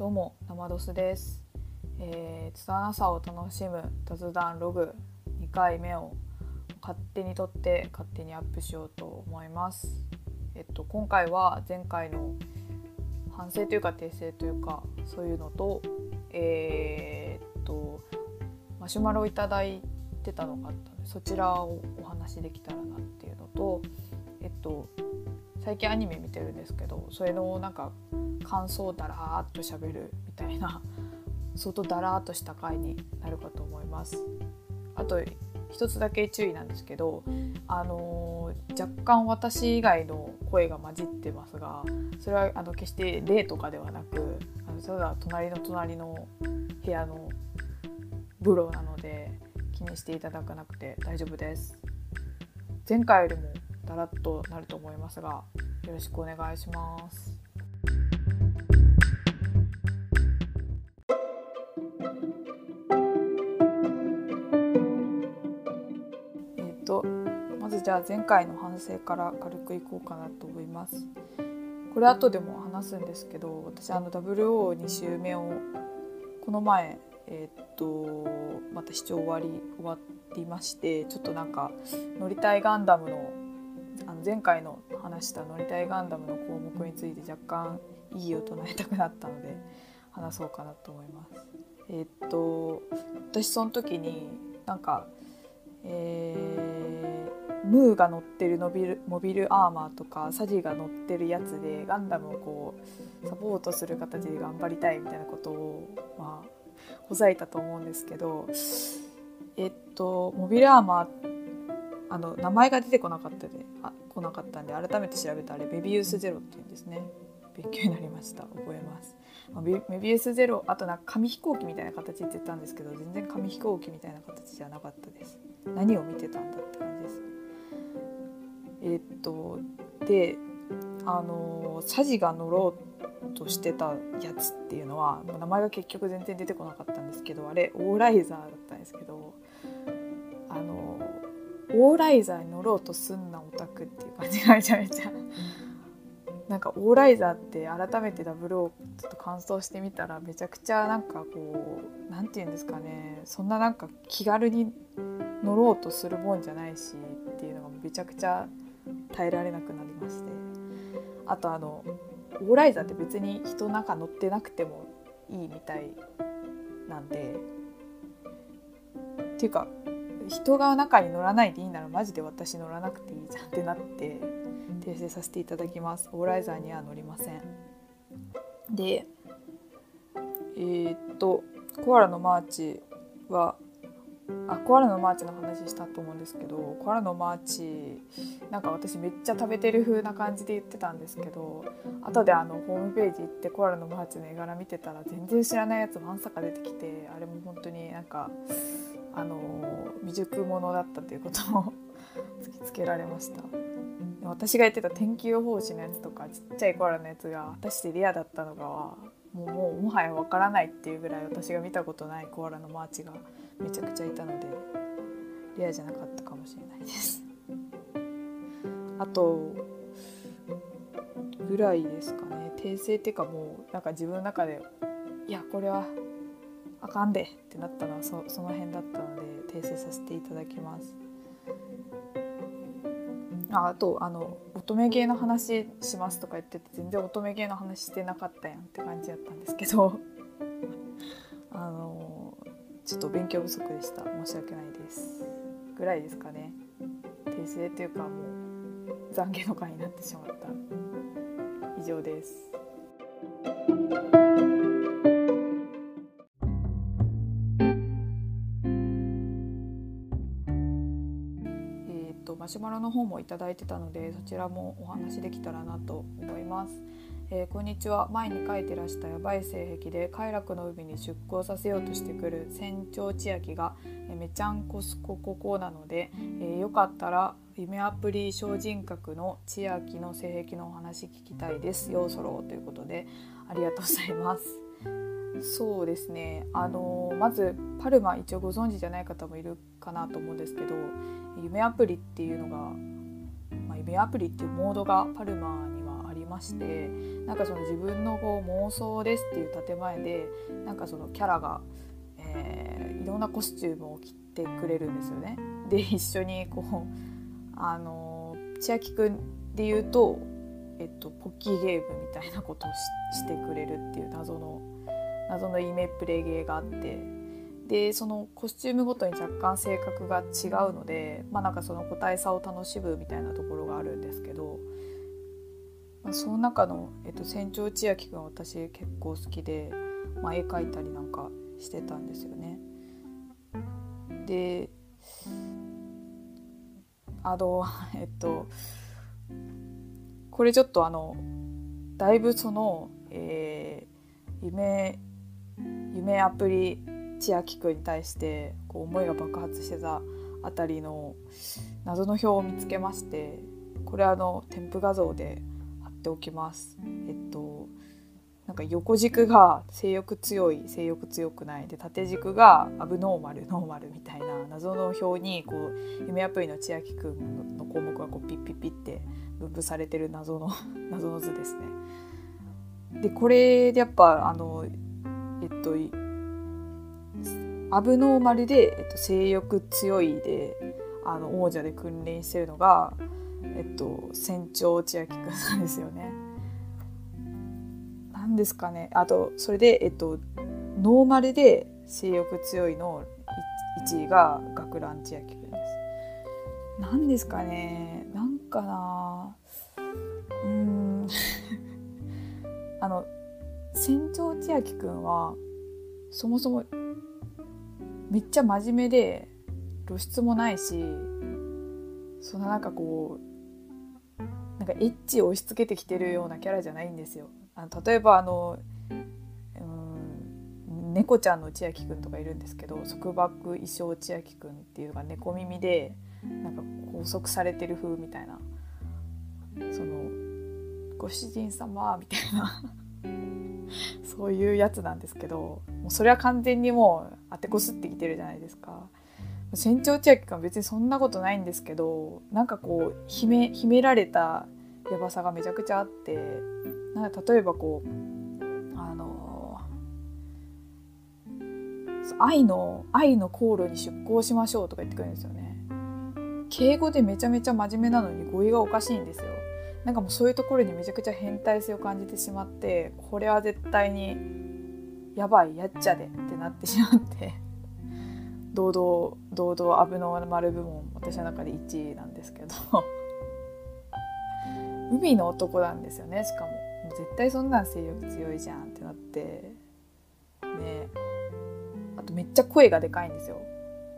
どうも生ドスです、えー、拙さを楽しむ雑談ログ2回目を勝手に撮って勝手にアップしようと思います。えっと今回は前回の反省というか訂正というかそういうのとえーっとマシュマロをいただいてたのがあったのでそちらをお話しできたらなっていうのとえっと最近アニメ見てるんですけどそれのなんか感想をだらーっと喋るみたいな相当だらーっとした回になるかと思います。あと一つだけ注意なんですけど、あのー若干私以外の声が混じってますがそれはあの決して例とかではなくあのただ隣の隣の部屋の風呂なので気にしていただかなくて大丈夫です。前回よりもだらっとなると思いますがよろしくお願いします。ずじゃあ前回の反省から軽くいこうかなと思います。これ後でも話すんですけど私あの WO2 週目をこの前えーっとまた視聴終わり終わりましてちょっとなんか乗りたいガンダムのあの前回の話した乗りたいガンダムの項目について若干異議を唱えたくなったので話そうかなと思います。えーっと私その時になんか、えームーが乗ってるモビルモビルアーマーとかサジが乗ってるやつでガンダムをこうサポートする形で頑張りたいみたいなことをまあほざいたと思うんですけどえっとモビルアーマーあの名前が出てこなかったであ来なかったんで改めて調べたあれメビウスゼロっていうんですね。勉強になりました。覚えます、まメビウスゼロあとなんか紙飛行機みたいな形って言ったんですけど全然紙飛行機みたいな形じゃなかったです。何を見てたんだって感えっとであのサジが乗ろうとしてたやつっていうのは名前が結局全然出てこなかったんですけどあれオーライザーだったんですけどあのオーライザーに乗ろうとすんなオタクっていう感じがめちゃめちゃ。なんかオーライザーって改めてダブルをちょっと感想してみたらめちゃくちゃなんかこうなんて言うんですかねそんななんか気軽に乗ろうとするもんじゃないしっていうのがめちゃくちゃ耐えられなくなりまして。あとあのオーライザーって別に人の中乗ってなくてもいいみたいなんで。っていうか人が中に乗らないでいいならマジで私乗らなくていいじゃんってなって訂正させていただきます。オーライザーには乗りません。でえーっとコアラのマーチはあコアラのマーチの話したと思うんですけどコアラのマーチなんか私めっちゃ食べてる風な感じで言ってたんですけど後であのホームページ行ってコアラのマーチの絵柄見てたら全然知らないやつまさか出てきてあれも本当になんかあの未熟者だったということを 突きつけられました。私が言ってた天気予報士のやつとかちっちゃいコアラのやつが果たしてレアだったのかはもうもはやわからないっていうぐらい私が見たことないコアラのマーチがめちゃくちゃいたのでレアじゃなかったかもしれないです。あとぐらいですかね。訂正っていうかもうなんか自分の中でいやこれはあかんでってなったのはそその辺だったので訂正させていただきます。ああとあの乙女芸の話しますとか言ってて全然乙女芸の話してなかったやんって感じだったんですけど。ちょっと勉強不足でした。申し訳ないです。ぐらいですかね。訂正っていうかもう懺悔の回になってしまった。以上です。えー、とマシュマロの方もいただいてたのでそちらもお話できたらなと思います。えーこんにちは。前に書いてらしたヤバい性癖で快楽の海に出港させようとしてくる船長千秋が、えーめちゃんこすこここなので、えーよかったら夢アプリ小人格の千秋の性癖のお話聞きたいです。よそろということでありがとうございます。そうですね。あのまずパルマ一応ご存知じゃない方もいるかなと思うんですけど夢アプリっていうのが、まあ、夢アプリっていうモードがパルマにましてなんかその自分のこう妄想ですっていう建前でなんかそのキャラが、えー、いろんなコスチュームを着てくれるんですよね。で一緒にこうあの千秋くんで言うと、えっと、ポッキーゲームみたいなことをしてくれるっていう謎の謎のイメプレゲーがあってでそのコスチュームごとに若干性格が違うのでまあなんかその個体差を楽しむみたいなところがあるんですけど、まあ、その中の、えっと、船長千秋くんは私結構好きで、まあ、絵描いたりなんかしてたんですよね。であのえっとこれちょっとあのだいぶその、えー、夢夢アプリ千秋くんに対してこう思いが爆発してたあたりの謎の表を見つけましてこれあの添付画像でっておきます。えっとなんか横軸が性欲強い性欲強くないで縦軸がアブノーマルノーマルみたいな謎の表にこう夢アプリの千秋くんの項目がこうピッピッピッって分布されてる謎の 謎の図ですね。でこれでやっぱあのえっとアブノーマルで、えっと、性欲強いであの王者で君臨してるのが、えっと、船長千秋くんなんですよね。何ですかねあとそれで、えっと、ノーマルで性欲強いの1位が学ラン千秋くんです。何ですかねなんかなうん あの船長千秋くんはそもそもめっちゃ真面目で露出もないしそんななんかこうなんかエッチを押し付けてきてるようなキャラじゃないんですよ。あの例えばあの猫ちゃんの千秋くんとかいるんですけど束縛衣装千秋くんっていうのが猫耳でなんか拘束されてる風みたいなそのご主人様みたいなそういうやつなんですけどもうそれは完全にもう当てこすってきてるじゃないですか。船長千秋君は別にそんなことないんですけどなんかこう秘め秘められたやばさがめちゃくちゃあってなんか例えばこうあの愛の愛の航路に出航しましょうとか言ってくるんですよね。敬語でめちゃめちゃ真面目なのに語彙がおかしいんですよ。なんかもうそういうところにめちゃくちゃ変態性を感じてしまってこれは絶対にやばいやっちゃでってなってしまって堂々堂々アブノーマル部門私の中で1位なんですけど。海の男なんですよねしかも。絶対そんなん性欲強いじゃんってなって。ね。あとめっちゃ声がでかいんですよ。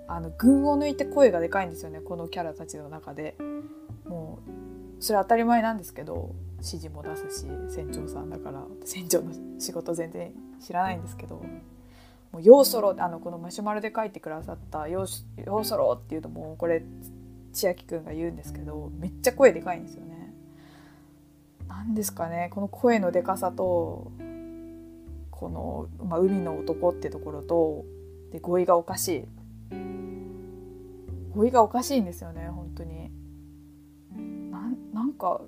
あの群を抜いて声がでかいんですよねこのキャラたちの中で。もうそれ当たり前なんですけど指示も出すし船長さんだから。船長の仕事全然知らないんですけど。もう要ソロあのこのマシュマロで書いてくださった要「要ソロ」っていうのもこれ千秋くんが言うんですけどめっちゃ声でかいんですよね。何ですかねこの声のでかさとこの、まあ、海の男ってところとで語彙がおかしい語彙がおかしいんですよね本当に。なんか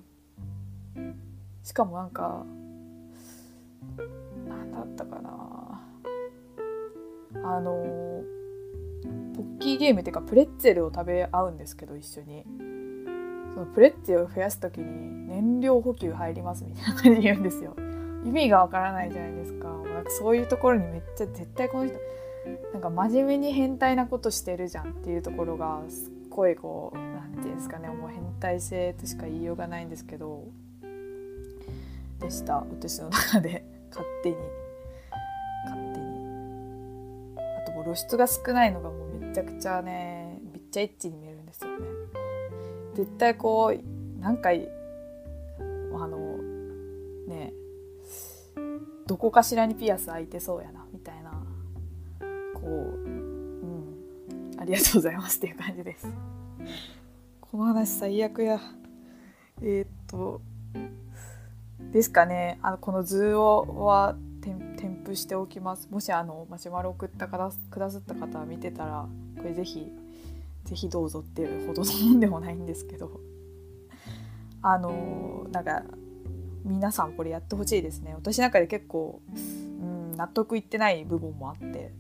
しかもなんか何だったかなあのポッキーゲームっていうかプレッツェルを食べ合うんですけど一緒に。そのプレッツェルを増やす時に燃料補給入りますみたいな感じで言うんですよ。意味がわからないじゃないですか。なんかそういうところにめっちゃ絶対この人なんか真面目に変態なことしてるじゃんっていうところがすっごいこう何て言うんですかねもう変態性としか言いようがないんですけどでした。私の中で勝手に。う露出が少ないのがもうめちゃくちゃねめっちゃエッチに見えるんですよね絶対こうなんかあのねどこかしらにピアス開いてそうやなみたいなこううんありがとうございますっていう感じです。この話最悪や。えー、っと、ですかね、あのこの図をはしておきます。もしあのマシュマロ送ったかくださった方見てたら、これぜひ、ぜひどうぞっていうほどのもんでもないんですけど、あの、なんか、皆さんこれやってほしいですね。私の中で結構、うん、納得いってない部分もあって。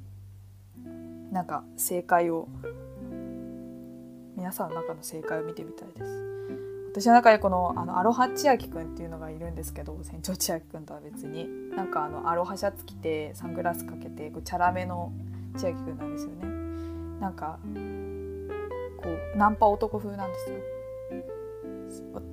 なんか正解を皆さんの中の正解を見てみたいです。私の中でこのあのアロハ千秋くんっていうのがいるんですけど船長千秋くんとは別に。なんかあのアロハシャツ着てサングラスかけてこうチャラめの千秋くんなんですよね。なんかこうナンパ男風なんですよ。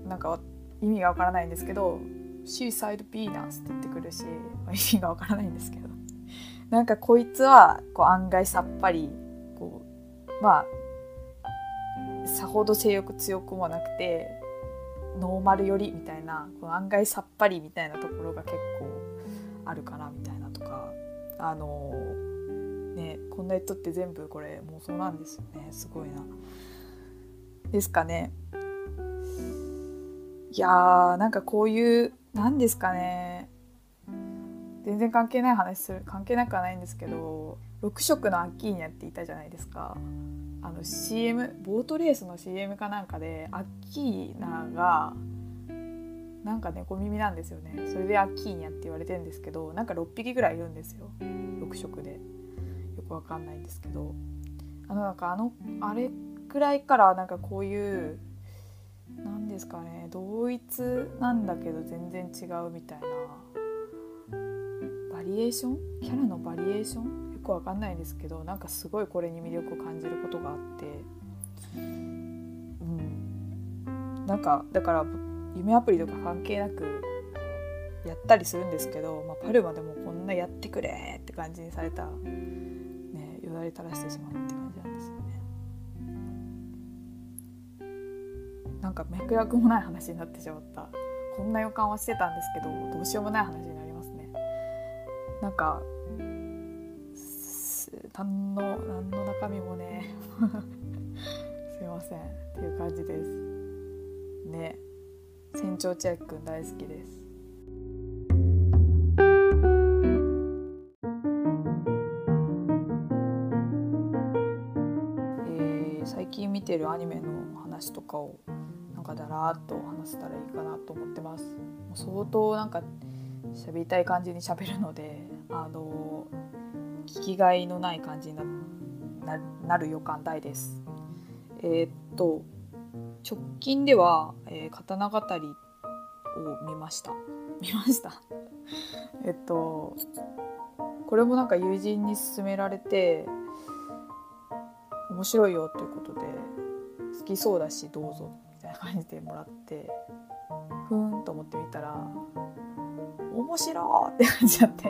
なんか意味がわからないんですけど「シーサイドピーナス」って言ってくるし、まあ、意味がわからないんですけど。なんかこいつはこう案外さっぱりこうまあさほど性欲強くもなくてノーマル寄りみたいなこの案外さっぱりみたいなところが結構あるかなみたいなとかあのねこんな人って全部これ妄想なんですよねすごいな。ですかね。いやーなんかこういう何ですかね全然関係ない話する関係なくはないんですけど6色のアッキーニャっていたじゃないですか。あの CM ボートレースの CM かなんかでアッキーナがなんか猫耳なんですよね。それでアッキーニャって言われてるんですけどなんか6匹ぐらいいるんですよ。6色で。よくわかんないんですけど。あのなんかあのあれくらいからなんかこういう何ですかね同一なんだけど全然違うみたいな。バリエーション？キャラのバリエーション？よくわかんないんですけどなんかすごいこれに魅力を感じることがあって。うん。なんかだから夢アプリとか関係なくやったりするんですけど、まあ、パルマでもこんなやってくれって感じにされたねよだれ垂らしてしまうって感じなんですよね。なんか脈絡もない話になってしまった。こんな予感はしてたんですけどどうしようもない話にななんか何の何の中身もね すいません。っていう感じです。ね。船長千秋くん大好きです。えー、最近見てるアニメの話とかをなんかだらーっと話せたらいいかなと思ってます。相当なんか喋りたい感じに喋るのであの聞きがいのない感じになる予感大です。えー、っと直近では、えー、刀語りを見ました。見ました。えっとこれもなんか友人に勧められて面白いよということで好きそうだしどうぞみたいな感じでもらってふーんと思ってみたら面白って感じちゃって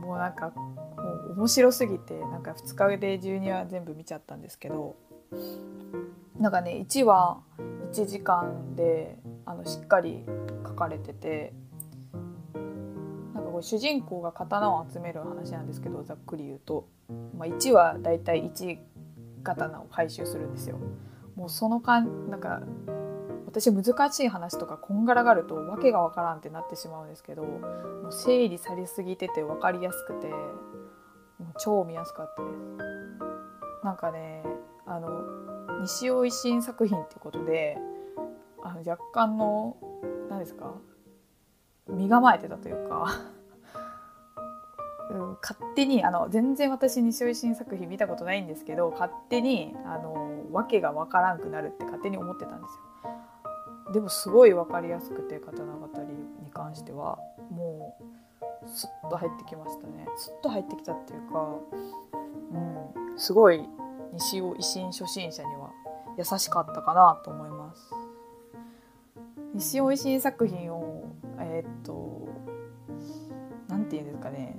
もうなんかもう面白すぎてなんか2日で12話全部見ちゃったんですけどなんかね1話1時間であのしっかり書かれててなんかこう主人公が刀を集める話なんですけどざっくり言うと、まあ、1話だいたい1刀を回収するんですよ。もうそのかんなんか私難しい話とかこんがらがると訳が分からんってなってしまうんですけどもう整理されすぎてて分かりやすくてもう超見やすかったです。なんかねあの西尾維新作品っていうことであの若干の何ですか身構えてたというか うん、勝手にあの全然私西尾維新作品見たことないんですけど勝手にあの訳が分からんくなるって勝手に思ってたんですよ。でもすごい分かりやすくて刀語りに関してはもうスッと入ってきましたねスッと入ってきたっていうか、うん、すごい西尾維新初心者には優しかったかなと思います。西尾維新作品をえー、っと何て言うんですかね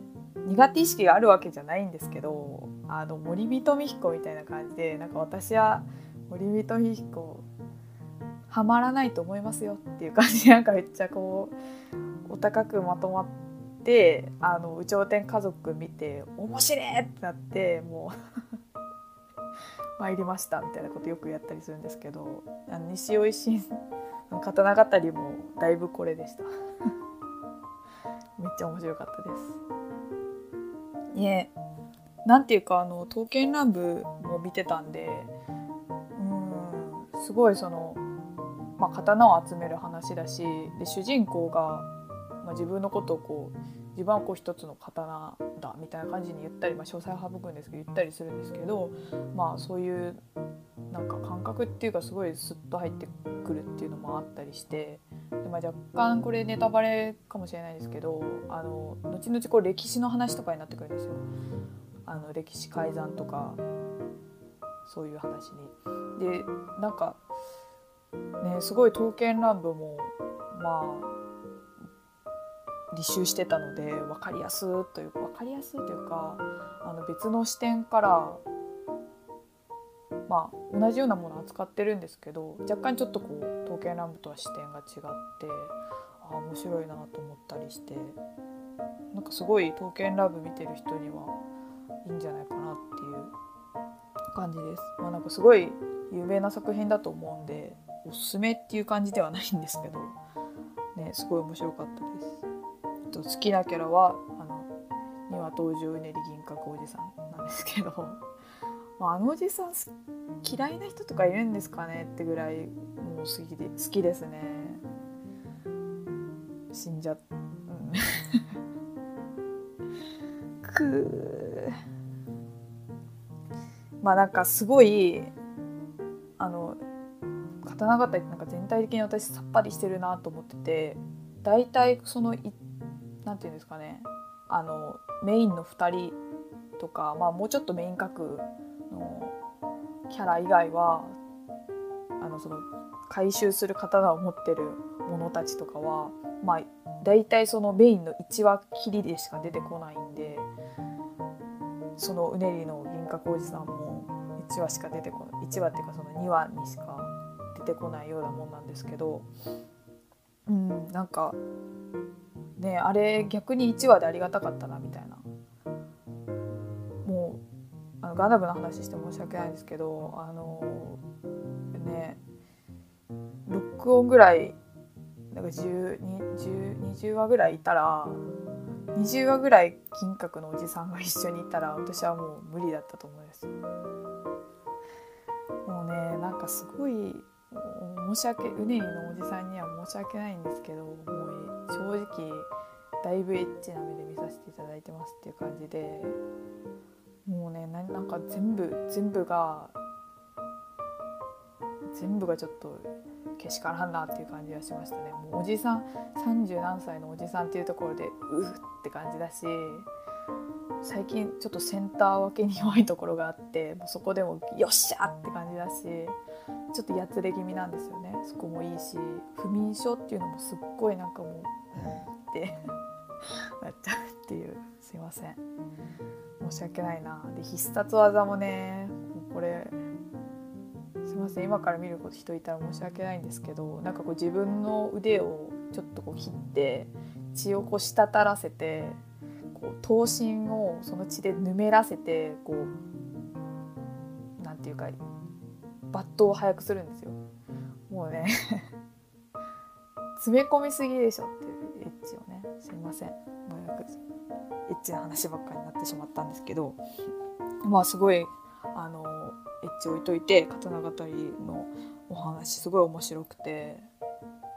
苦手意識があるわけじゃないんですけどあの森人美彦みたいな感じでなんか私は森人美彦はまらないと思いますよっていう感じでなんかめっちゃこうお高くまとまってあの有頂天家族見て面白いってなってもう参りましたみたいなことよくやったりするんですけどあの西尾維新の刀語りもだいぶこれでしためっちゃ面白かったです。ねなんていうかあの刀剣乱舞も見てたんでうんすごいそのまあ、刀を集める話だしで主人公が、まあ、自分のことをこう自分はこう一つの刀だみたいな感じに言ったり、まあ、詳細を省くんですけど言ったりするんですけど、まあ、そういうなんか感覚っていうかすごいスッと入ってくるっていうのもあったりしてで、まあ、若干これネタバレかもしれないですけどあの後々こう歴史の話とかになってくるんですよ。あの歴史改ざんとかそういう話に。でなんかねすごい刀剣乱舞もまあ履修してたので分かりやすという分かりやすいというかあの別の視点からまあ同じようなもの扱ってるんですけど若干ちょっとこう刀剣乱舞とは視点が違ってああ面白いなと思ったりしてなんかすごい刀剣乱舞見てる人にはいいんじゃないかなっていう感じです。まあ、なんかすごい有名な作品だと思うんでおすすめっていう感じではないんですけど、ね、すごい面白かったです。と好きなキャラはあの丹羽東条うねり銀閣おじさんなんですけど、まあ、あのおじさん嫌いな人とかいるんですかねってぐらいもう好きで好きですね。死んじゃっ、うん、くまあなんかすごい刀形ってなんか全体的に私さっぱりしてるなと思ってて大体その何て言うんですかねあのメインの2人とか、まあ、もうちょっとメイン格のキャラ以外はあのその回収する刀を持ってる者たちとかは、まあ、大体そのメインの1話きりでしか出てこないんでそのうねりの銀閣おじさんも1話しか出てこない1話っていうかその2話にしか出てこないようなもんなんですけどうんなんかねあれ逆に1話でありがたかったなみたいな。もうあのガンダムの話して申し訳ないんですけどあのね6音ぐらいなんか10 20, 20話ぐらいいたら20話ぐらい金閣のおじさんが一緒にいたら私はもう無理だったと思います。もうねなんかすごい申し訳うねりのおじさんには申し訳ない。んですけどもう正直だいぶエッチな目で見させていただいてますっていう感じでもうねなんか全部全部が全部がちょっとけしからんなっていう感じがしましたね。もうおじさん30何歳のおじさんっていうところでうーって感じだし最近ちょっとセンター分けに弱いところがあってもうそこでもよっしゃって感じだしちょっとやつれ気味なんですよね。そこもいいし不眠症っていうのもすっごいなんかもう、うん、ってなっちゃうっていう。すいません。申し訳ないな。で必殺技もねこれすいません。今から見る人いたら申し訳ないんですけどなんかこう自分の腕をちょっとこう切って血をこう滴らせてこう刀身をその血でぬめらせてこうなんていうか抜刀を早くするんですよ。もうね 詰め込みすぎでしょっていうエッチをねすいません。もうよくエッチな話ばっかりになってしまったんですけどまあすごいあのエッチ置いといて刀語りのお話すごい面白くて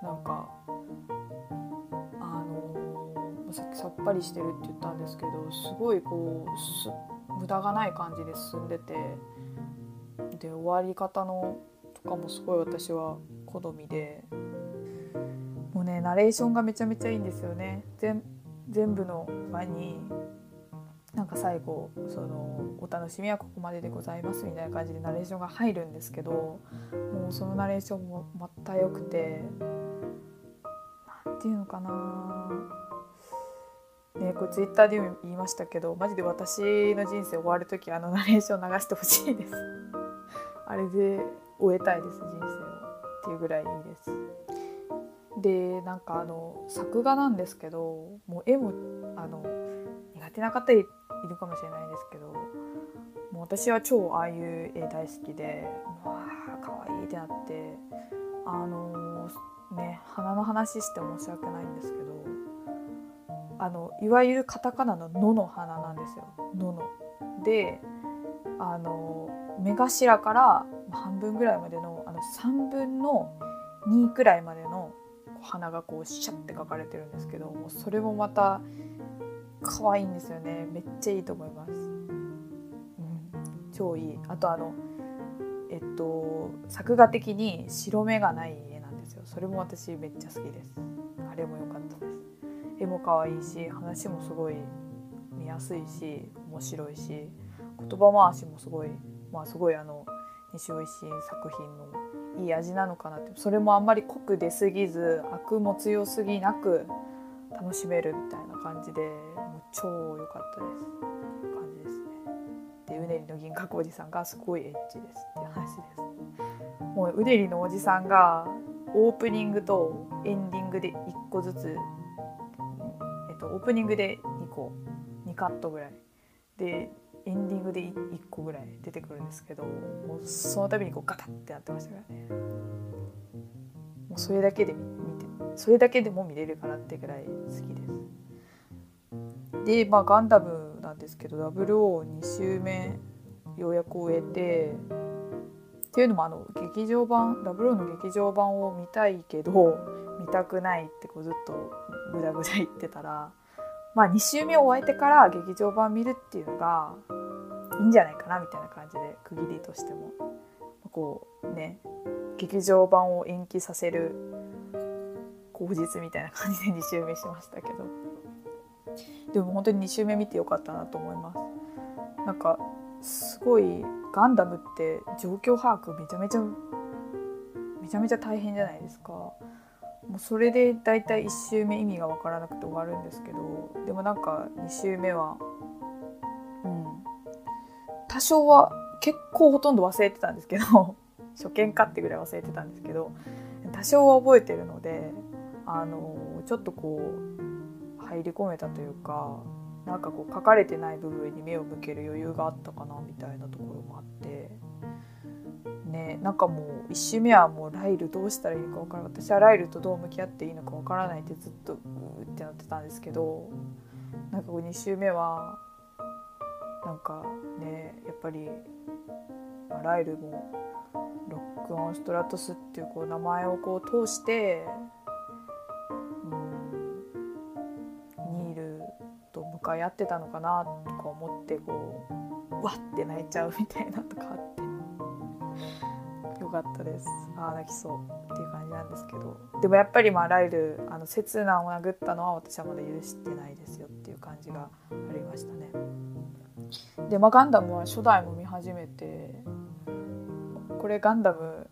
なんかあのさっきさっぱりしてるって言ったんですけどすごいこう無駄がない感じで進んでてで終わり方のとかもすごい私は好みで。もうねナレーションがめちゃめちゃいいんですよね。全部の場になんか最後そのお楽しみはここまででございますみたいな感じでナレーションが入るんですけどもうそのナレーションもまた良くて何て言うのかな。ねこれツイッターでも言いましたけどマジで私の人生終わる時あのナレーション流してほしいです。あれで終えたいです人生を。っていうぐらいいいです。でなんかあの作画なんですけどもう絵もあの苦手な方いるかもしれないですけどもう私は超ああいう絵大好きでわあかわいいってなってあのー、ね花の話して申し訳ないんですけどあのいわゆるカタカナの「の」の花なんですよ「の」の。であの目頭から半分ぐらいまでのあの3分の2くらいまでの鼻がこうシャッて描かれてるんですけどもそれもまた可愛いんですよね。めっちゃいいと思います、うん、超いい。あとあのえっと作画的に白目がない絵なんですよ。それも私めっちゃ好きです。あれも良かったです。絵も可愛いし話もすごい見やすいし面白いし言葉回しもすごいまあすごいあの西尾維新作品のいい味なのかなってそれもあんまり濃く出すぎずアクも強すぎなく楽しめるみたいな感じでもう超良かったです感じですね。でうねりの銀閣おじさんがすごいエッチですっていう話です。もううねりのおじさんがオープニングとエンディングで1個ずつ、えっと、オープニングで2個2カットぐらいでエンディングで1個ぐらい出てくるんですけどもうその度にこうガタってなってましたからね。もうそれだけで見てそれだけでも見れるかなってぐらい好きです。でまあガンダムなんですけど002周目ようやく終えてっていうのもあの劇場版00の劇場版を見たいけど見たくないってこうずっとぐだぐだ言ってたらまあ2週目を終えてから劇場版見るっていうのがいいんじゃないかなみたいな感じで区切りとしても。こうね劇場版を延期させる口実みたいな感じで2週目しましたけど。でも本当に2週目見てよかったなと思います。なんかすごいガンダムって状況把握めちゃめちゃめちゃめちゃ大変じゃないですか。もうそれでだいたい1周目意味が分からなくて終わるんですけど。でもなんか2周目は多少は結構ほとんど忘れてたんですけど 初見かってぐらい忘れてたんですけど多少は覚えてるのであのちょっとこう入り込めたというかなんかこう書かれてない部分に目を向ける余裕があったかなみたいなところもあってねなんかもう1周目はもうライルどうしたらいいのか分からない私はライルとどう向き合っていいのか分からないってずっとうーってなってたんですけどなんかこう2周目はなんかねやっぱり、まあ、ライルもロックオンストラトスっていうこう名前をこう通してうんニールと向かい合ってたのかなとか思ってこうわって泣いちゃうみたいなとかあって。よかったです。ああ泣きそうっていう感じなんですけど。でもやっぱりまあライルあの刹那を殴ったのは私はまだ許してないですよっていう感じがありましたね。で、まあ、ガンダムは初代も見始めてこれガンダム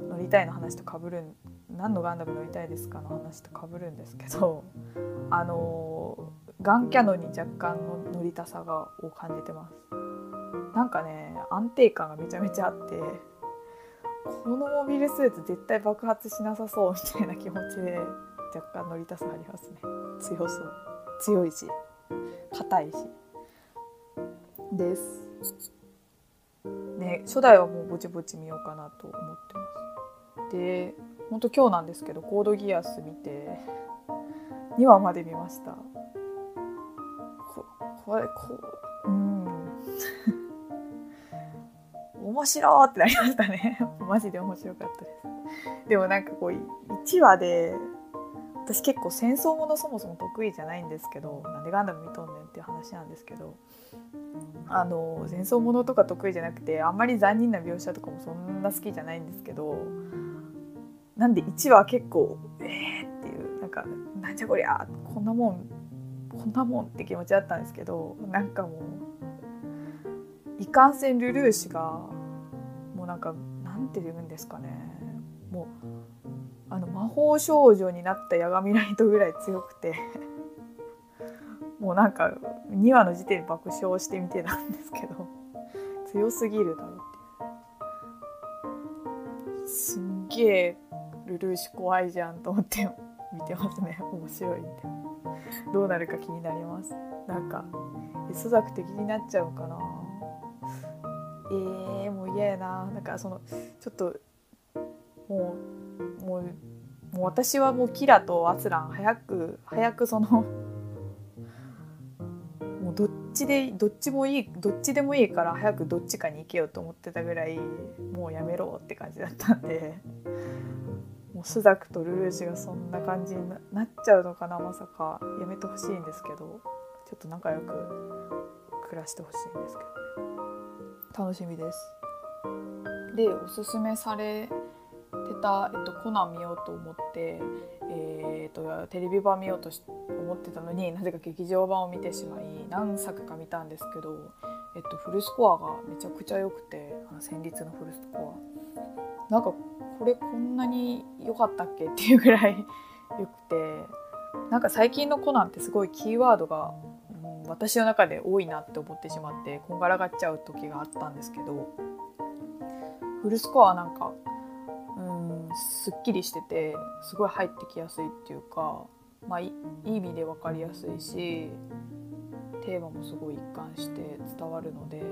乗りたいの話とかぶる何のガンダム乗りたいですかの話とかぶるんですけどあのガンキャノンに若干の乗りたさがを感じてます。なんかね安定感がめちゃめちゃあってこのモビルスーツ絶対爆発しなさそうみたいな気持ちで若干乗りたさありますね。強そう。強いし。硬いし。です。ね初代はもうぼちぼち見ようかなと思ってます。でほんと今日なんですけどコードギアス見て2話まで見ました。ここれこううん。面白ってなりましたね。マジで面白かったです。でもなんかこう1話で私結構戦争ものそもそも得意じゃないんですけどなんでガンダム見とんねんっていう話なんですけどあの戦争ものとか得意じゃなくてあんまり残忍な描写とかもそんな好きじゃないんですけどなんで1話結構えーっていうなんかなんじゃこりゃこんなもんこんなもんって気持ちだったんですけどなんかもういかんせんルルーシュがもうなんかなんて言うんですかね。もうあの魔法少女になったヤガミライトぐらい強くて。もうなんか2話の時点で爆笑してみてたんですけど。強すぎるだろってすんげえルルーシュ怖いじゃんと思って見てますね。面白いんでどうなるか気になります。なんか磯崎的になっちゃうかな。えー、もう嫌やな。なんかそのちょっともうもうもう私はもうキラとアスラン早く早くそのどっちでどっちもいいどっちでもいいから早くどっちかに行けよと思ってたぐらいもうやめろって感じだったんでもうスザクとルルーシュがそんな感じになっちゃうのかなまさか。やめてほしいんですけどちょっと仲良く暮らしてほしいんですけどね。楽しみです。でおすすめされてた、えっと、コナン見ようと思って、えー、っとテレビ版見ようとし思ってたのになぜか劇場版を見てしまい何作か見たんですけど、えっと、フルスコアがめちゃくちゃ良くてあの戦慄のフルスコア。なんかこれこんなに良かったっけ？っていうぐらい 良くてなんか最近のコナンってすごいキーワードが、うん、私の中で多いなって思ってしまってこんがらがっちゃう時があったんですけどフルスコアなんかすっきりしててすごい入ってきやすいっていうか、まあ、いい意味で分かりやすいしテーマもすごい一貫して伝わるのでも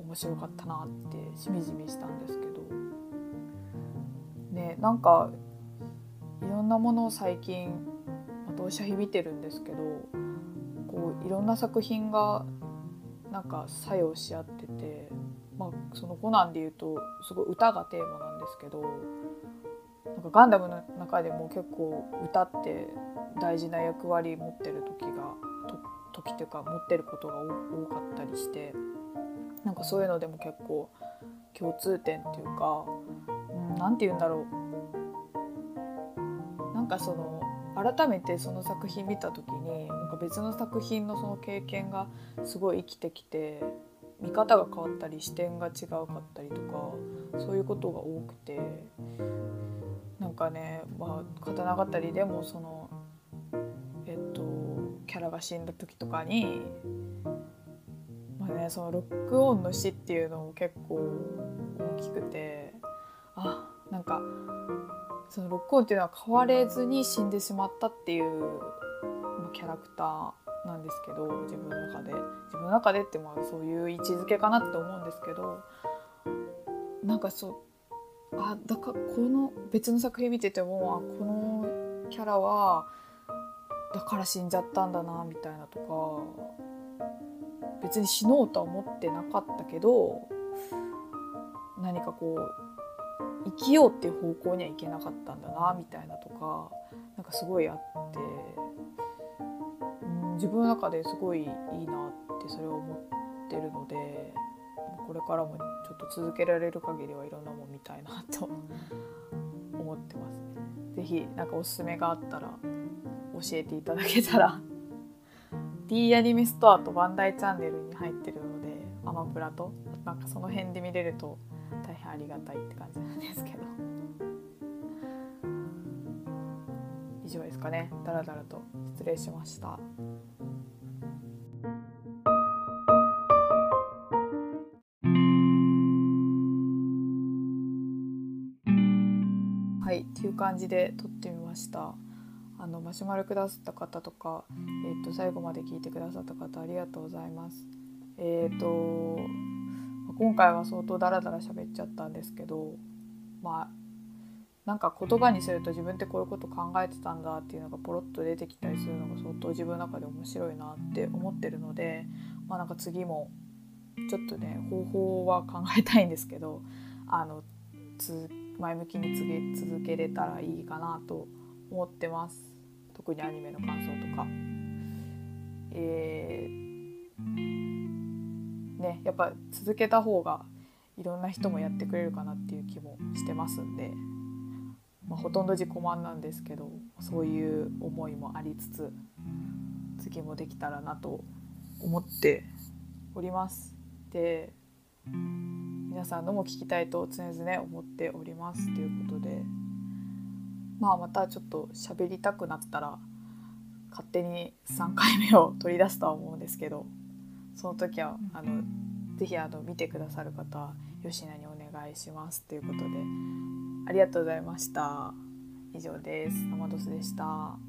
う面白かったなってしみじみしたんですけど。ねなんかいろんなものを最近同社日見てるんですけどこういろんな作品がなんか作用し合ってて、まあ、そのコナンで言うとすごい歌がテーマなんですけどなんかガンダムの中でも結構歌って大事な役割持ってる時が時というか持ってることが多かったりしてなんかそういうのでも結構共通点っていうか何、うん、て言うんだろう。なんかその改めてその作品見た時になんか別の作品のその経験がすごい生きてきて見方が変わったり視点が違うかったりとかそういうことが多くてなんかねまあ刀語りでもそのえっとキャラが死んだ時とかにまあねそのロックオンの死っていうのも結構大きくてあなんかそのロックオンっていうのは変われずに死んでしまったっていうキャラクターなんですけど自分の中で。自分の中でってまあそういう位置づけかなって思うんですけどなんかそうあだからこの別の作品見ててもあこのキャラはだから死んじゃったんだなみたいなとか別に死のうとは思ってなかったけど何かこう生きようっていう方向にはいけなかったんだなみたいなとかなんかすごいあって、うん、自分の中ですごいいいなってそれを思ってるので。これからもちょっと続けられる限りはいろんなもん見たいなと思ってます。ね。ぜひなんかおすすめがあったら教えていただけたら。D アニメストアとバンダイチャンネルに入ってるのでアマプラとなんかその辺で見れると大変ありがたいって感じなんですけど。以上ですかね。だらだらと失礼しました感じで撮ってみました。あのマシュマロくださった方とか、えーと、最後まで聞いてくださった方ありがとうございます。えっ、ー、と今回は相当ダラダラ喋っちゃったんですけどまあなんか言葉にすると自分ってこういうこと考えてたんだっていうのがポロッと出てきたりするのが相当自分の中で面白いなって思ってるのでまあなんか次もちょっとね方法は考えたいんですけどあの前向きに続けれたらいいかなと思ってます特にアニメの感想とか。えーねやっぱ続けた方がいろんな人もやってくれるかなっていう気もしてますんで、まあ、ほとんど自己満なんですけどそういう思いもありつつ次もできたらなと思っております。で皆さんのも聞きたいと常々思っておりますということでまあまたちょっと喋りたくなったら勝手に3回目を取り出すとは思うんですけどその時はあのぜひあの見てくださる方は吉野にお願いしますということでありがとうございました。以上です。生ドスでした